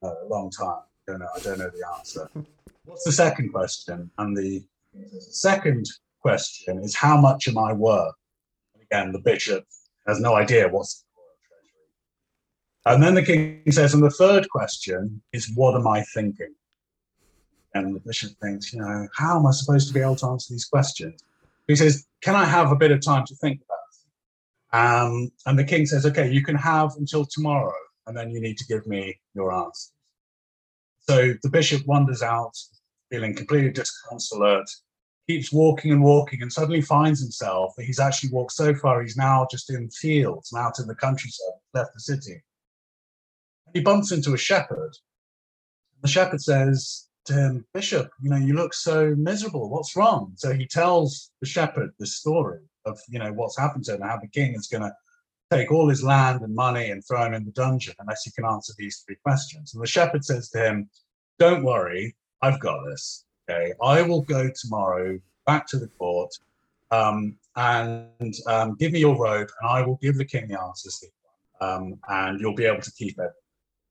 God, a long time. I don't know. I don't know the answer. What's the second question? And the second question is how much am I worth? And again, the bishop has no idea what's the royal treasury. And then the king says, and the third question is, what am I thinking? And the bishop thinks, you know, how am I supposed to be able to answer these questions? He says, can I have a bit of time to think about it? Um, and the king says, okay, you can have until tomorrow, and then you need to give me your answers. So the bishop wanders out, feeling completely disconsolate, keeps walking and walking, and suddenly finds himself that he's actually walked so far, he's now just in fields and out in the countryside, left the city. And he bumps into a shepherd. The shepherd says him, Bishop, you know, you look so miserable. What's wrong? So he tells the shepherd the story of, you know, what's happened to him how the king is going to take all his land and money and throw him in the dungeon unless he can answer these three questions. And the shepherd says to him, Don't worry, I've got this. Okay, I will go tomorrow back to the court um, and um, give me your robe, and I will give the king the answers, um, and you'll be able to keep it.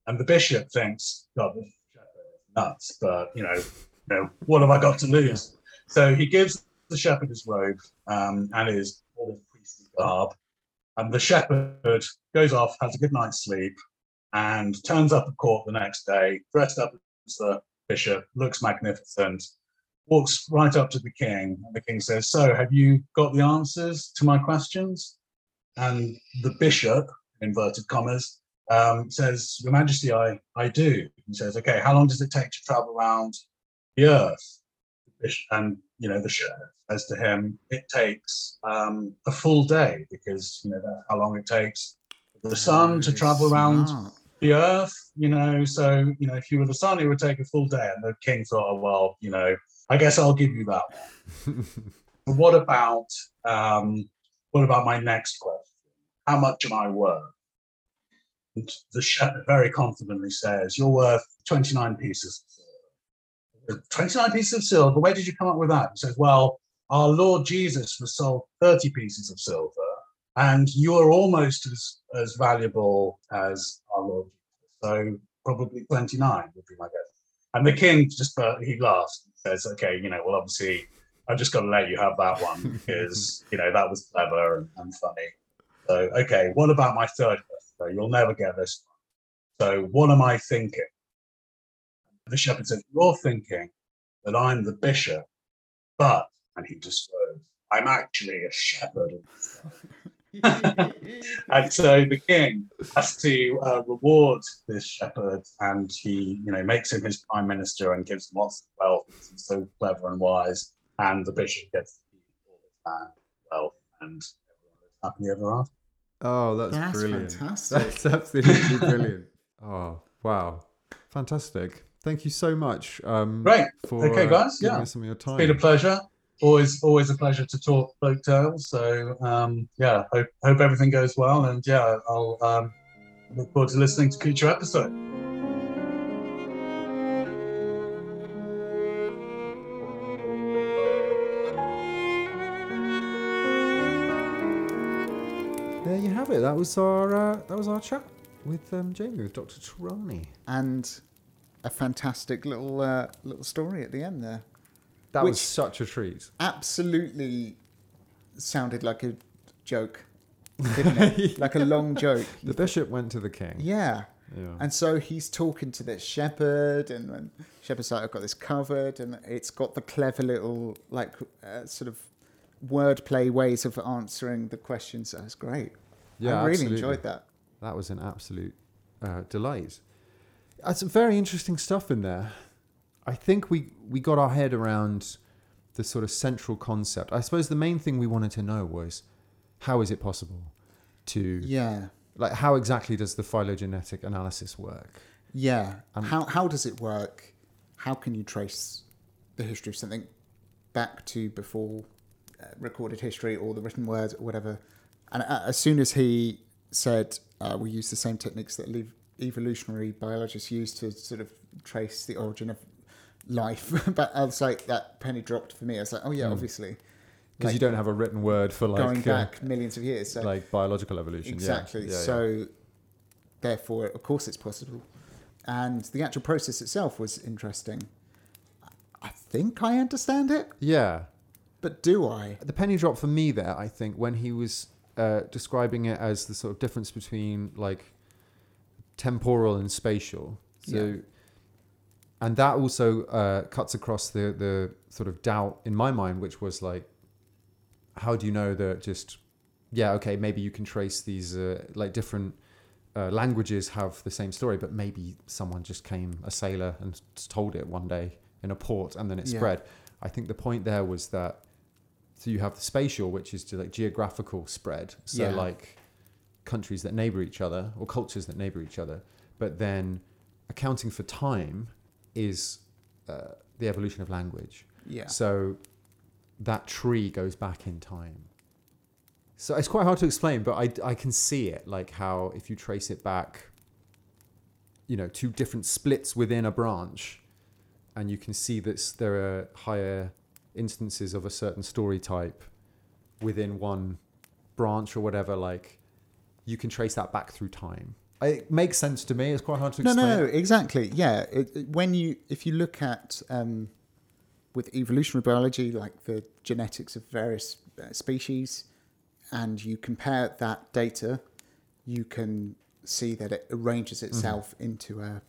And the bishop thinks, God, nuts, but you know, you know, what have I got to lose? So he gives the shepherd his robe um, and his priestly garb, and the shepherd goes off, has a good night's sleep, and turns up at court the next day, dressed up as the bishop, looks magnificent, walks right up to the king. And the king says, So, have you got the answers to my questions? And the bishop, inverted commas, um, says, Your Majesty, I, I do. He says, Okay, how long does it take to travel around the earth? And, you know, the shepherd says to him, It takes um, a full day because, you know, that's how long it takes for the sun to travel around the earth, you know. So, you know, if you were the sun, it would take a full day. And the king thought, oh, well, you know, I guess I'll give you that one. What about um, what about my next question? How much am I worth? The shepherd very confidently says, You're worth 29 pieces 29 pieces of silver. Where did you come up with that? He says, Well, our Lord Jesus was sold 30 pieces of silver, and you are almost as, as valuable as our Lord. So probably 29 would be my guess. And the king just uh, he laughs and says, "Okay, you know, well, obviously, I've just got to let you have that one because you know that was clever and, and funny." So, okay, what about my third question? You'll never get this. So, what am I thinking? The shepherd says, "You're thinking that I'm the bishop, but," and he disclosed, "I'm actually a shepherd." and so the king has to uh, reward this shepherd, and he, you know, makes him his prime minister and gives him lots of wealth. He's so clever and wise, and the bishop gets all his land, wealth, and happily ever after. Oh, that's, That's brilliant. fantastic. That's absolutely brilliant. Oh, wow. Fantastic. Thank you so much um, Great. for Okay, uh, guys, giving yeah. us some of your It's been a pleasure. Always, always a pleasure to talk folk tales. So, um, yeah, hope, hope everything goes well, and yeah, I'll um, look forward to listening to future episodes. That was our uh, that was our chat with um, Jamie with Dr. Tehrani. and a fantastic little uh, little story at the end there. That was such a treat. Absolutely sounded like a joke, didn't it? Like a long joke. The bishop went to the king. Yeah. Yeah. And so he's talking to this shepherd, and, and shepherd's like, "I've got this covered," and it's got the clever little like uh, sort of wordplay ways of answering the questions. That's great. Yeah, I really absolutely. enjoyed that. That was an absolute uh, delight. That's some very interesting stuff in there. I think we, we got our head around the sort of central concept. I suppose the main thing we wanted to know was how is it possible to Yeah, like how exactly does the phylogenetic analysis work? yeah. Um, how how does it work? How can you trace the history of something back to before uh, recorded history or the written word or whatever? And uh, as soon as he said uh, we use the same techniques that evolutionary biologists use to sort of trace the origin of life, but I was like that penny dropped for me. I was like, oh yeah, Mm. obviously. because like, you don't have a written word for like going uh, back millions of years. So like biological evolution. Exactly. Yeah, yeah. so therefore, of course, it's possible. And the actual process itself was interesting. I think I understand it, yeah. but do I? the penny dropped for me there, I think, when he was uh, describing it as the sort of difference between like temporal and spatial. So, Yeah. and that also uh, cuts across the the sort of doubt in my mind, which was like, how do you know that just yeah, okay, maybe you can trace these uh, like different. Uh, languages have the same story, but maybe someone just came, a sailor, and told it one day in a port, and then it Yeah. spread. I think the point there was that so you have the spatial, which is to like geographical spread. So Yeah. like countries that neighbor each other or cultures that neighbor each other. But then accounting for time is uh, the evolution of language. Yeah. So that tree goes back in time. So it's quite hard to explain, but I, I can see it like how if you trace it back, you know, two different splits within a branch, and you can see that there are higher instances of a certain story type within one branch or whatever, like you can trace that back through time. It makes sense to me. It's quite hard to No, explain. no, exactly. Yeah, it, it- when you if you look at um, with evolutionary biology, like the genetics of various uh, species, and you compare that data, you can see that it arranges itself into a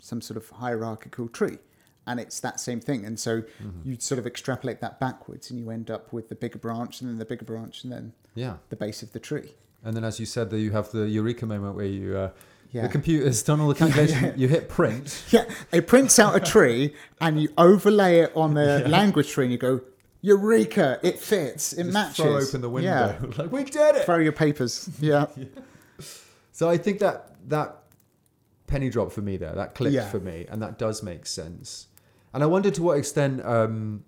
some sort of hierarchical tree, and it's that same thing. And so you sort of extrapolate that backwards, and you end up with the bigger branch, and then the bigger branch, and then Yeah. the base of the tree. And then, as you said, that you have the eureka moment where you, uh, Yeah. the computer's done all the calculation. You hit print. Yeah, it prints out a tree and you overlay it on the language tree and you go, Eureka, it fits, it just matches. Throw open the window. Yeah. like we did it. Throw your papers. Yeah. So I think that that penny drop for me there, that clicked Yeah. for me, and that does make sense. And I wonder to what extent um,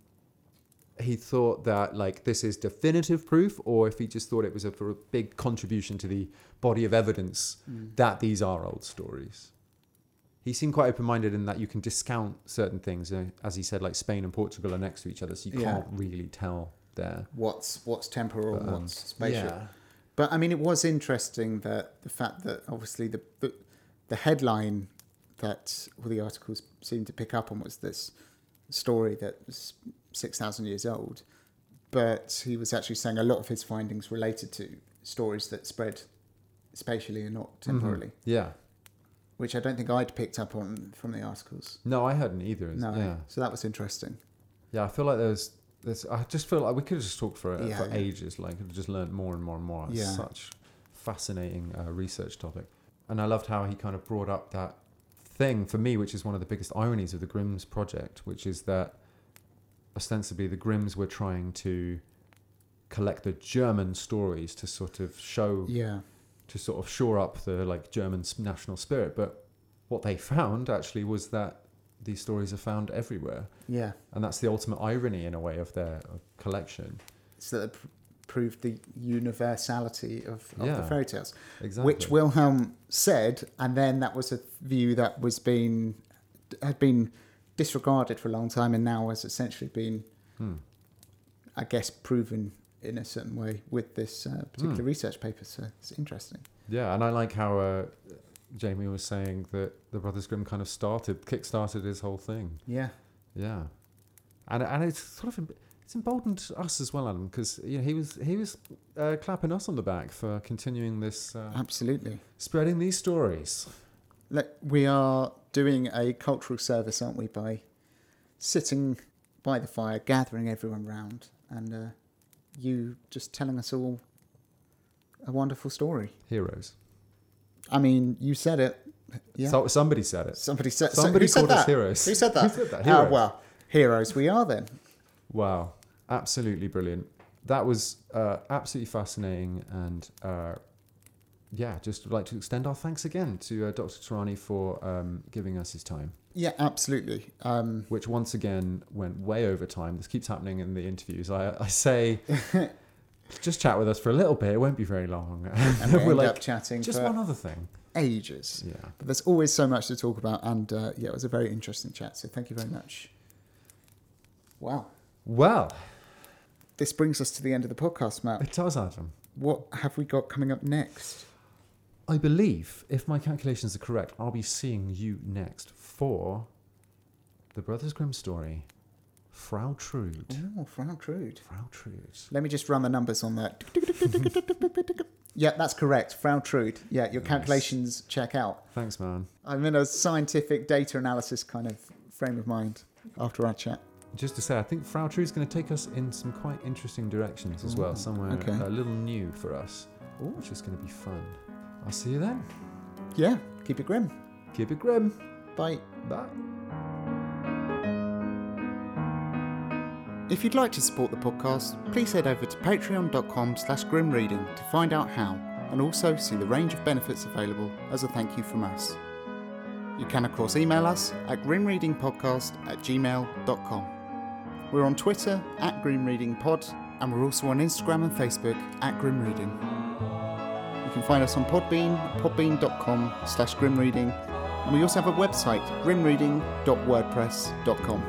he thought that like this is definitive proof, or if he just thought it was a, for a big contribution to the body of evidence that these are old stories. He seemed quite open-minded in that you can discount certain things, uh, as he said, like Spain and Portugal are next to each other, so you Yeah. can't really tell there. What's what's temporal, But, um, what's spatial. Yeah. But I mean, it was interesting that the fact that obviously the the, the headline that all the articles seemed to pick up on was this story that was six thousand years old, but he was actually saying a lot of his findings related to stories that spread spatially and not temporally, Yeah. which I don't think I'd picked up on from the articles. No, I hadn't either. No, Yeah. so that was interesting. Yeah, I feel like there's, there's. I just feel like we could have just talked for Yeah, for yeah. ages. Like, just learned more and more and more. It's Yeah. such fascinating uh, research topic, and I loved how he kind of brought up that thing for me, which is one of the biggest ironies of the Grimm's project, which is that ostensibly the Grimms were trying to collect the German stories to sort of show Yeah, to sort of shore up the like German national spirit. But what they found actually was that these stories are found everywhere, yeah. and that's the ultimate irony in a way of their collection. So that pr- proved the universality of, of the fairy tales. Exactly. which Wilhelm said, and then that was a view that was being had been disregarded for a long time, and now has essentially been, Hmm. I guess, proven in a certain way with this uh, particular Hmm. research paper. So it's interesting. Yeah, and I like how uh, Jamie was saying that the Brothers Grimm kind of started, kick-started his whole thing. Yeah, Yeah, and and it's sort of it's emboldened us as well, Adam, because you know he was he was uh, clapping us on the back for continuing this, uh, absolutely. spreading these stories. Look, we are doing a cultural service, aren't we, by sitting by the fire, gathering everyone round, and uh, you just telling us all a wonderful story. Heroes. I mean, you said it. Yeah. So, somebody said it. Somebody said. so- Somebody said called us that? heroes. Who said that? Who said that? Ah, Heroes. well, heroes we are then. Wow, absolutely brilliant. That was uh, absolutely fascinating, and uh, yeah, just would like to extend our thanks again to uh, Dr. Tehrani for um, giving us his time, Yeah, absolutely. Um, which once again went way over time. This keeps happening in the interviews. I, I say, just chat with us for a little bit. It won't be very long. and we end like, up chatting just for one other thing. ages. Yeah. But there's always so much to talk about, and uh, yeah, it was a very interesting chat. So thank you very much. Wow. Well, this brings us to the end of the podcast, Matt. It does, Adam. What have we got coming up next? I believe, if my calculations are correct, I'll be seeing you next for the Brothers Grimm story, Frau Trude. Oh, Frau Trude. Frau Trude. Let me just run the numbers on that. yeah, that's correct. Frau Trude. Yeah, your Nice. calculations check out. Thanks, man. I'm in a scientific data analysis kind of frame of mind after our chat. Just to say, I think Frau Trude's going to take us in some quite interesting directions as well, somewhere okay. Uh, a little new for us, Ooh. which is going to be fun. I'll see you then. Yeah, keep it grim. Keep it grim. Bye. Bye. If you'd like to support the podcast, please head over to patreon.com slash grimreading to find out how, and also see the range of benefits available as a thank you from us. You can of course email us at grimreadingpodcast at gmail.com. We're on Twitter at grimreadingpod, and we're also on Instagram and Facebook at grimreading. You can find us on Podbean, podbean.com slash grimreading, and we also have a website, grimreading.wordpress.com.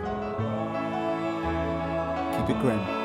Keep it grim.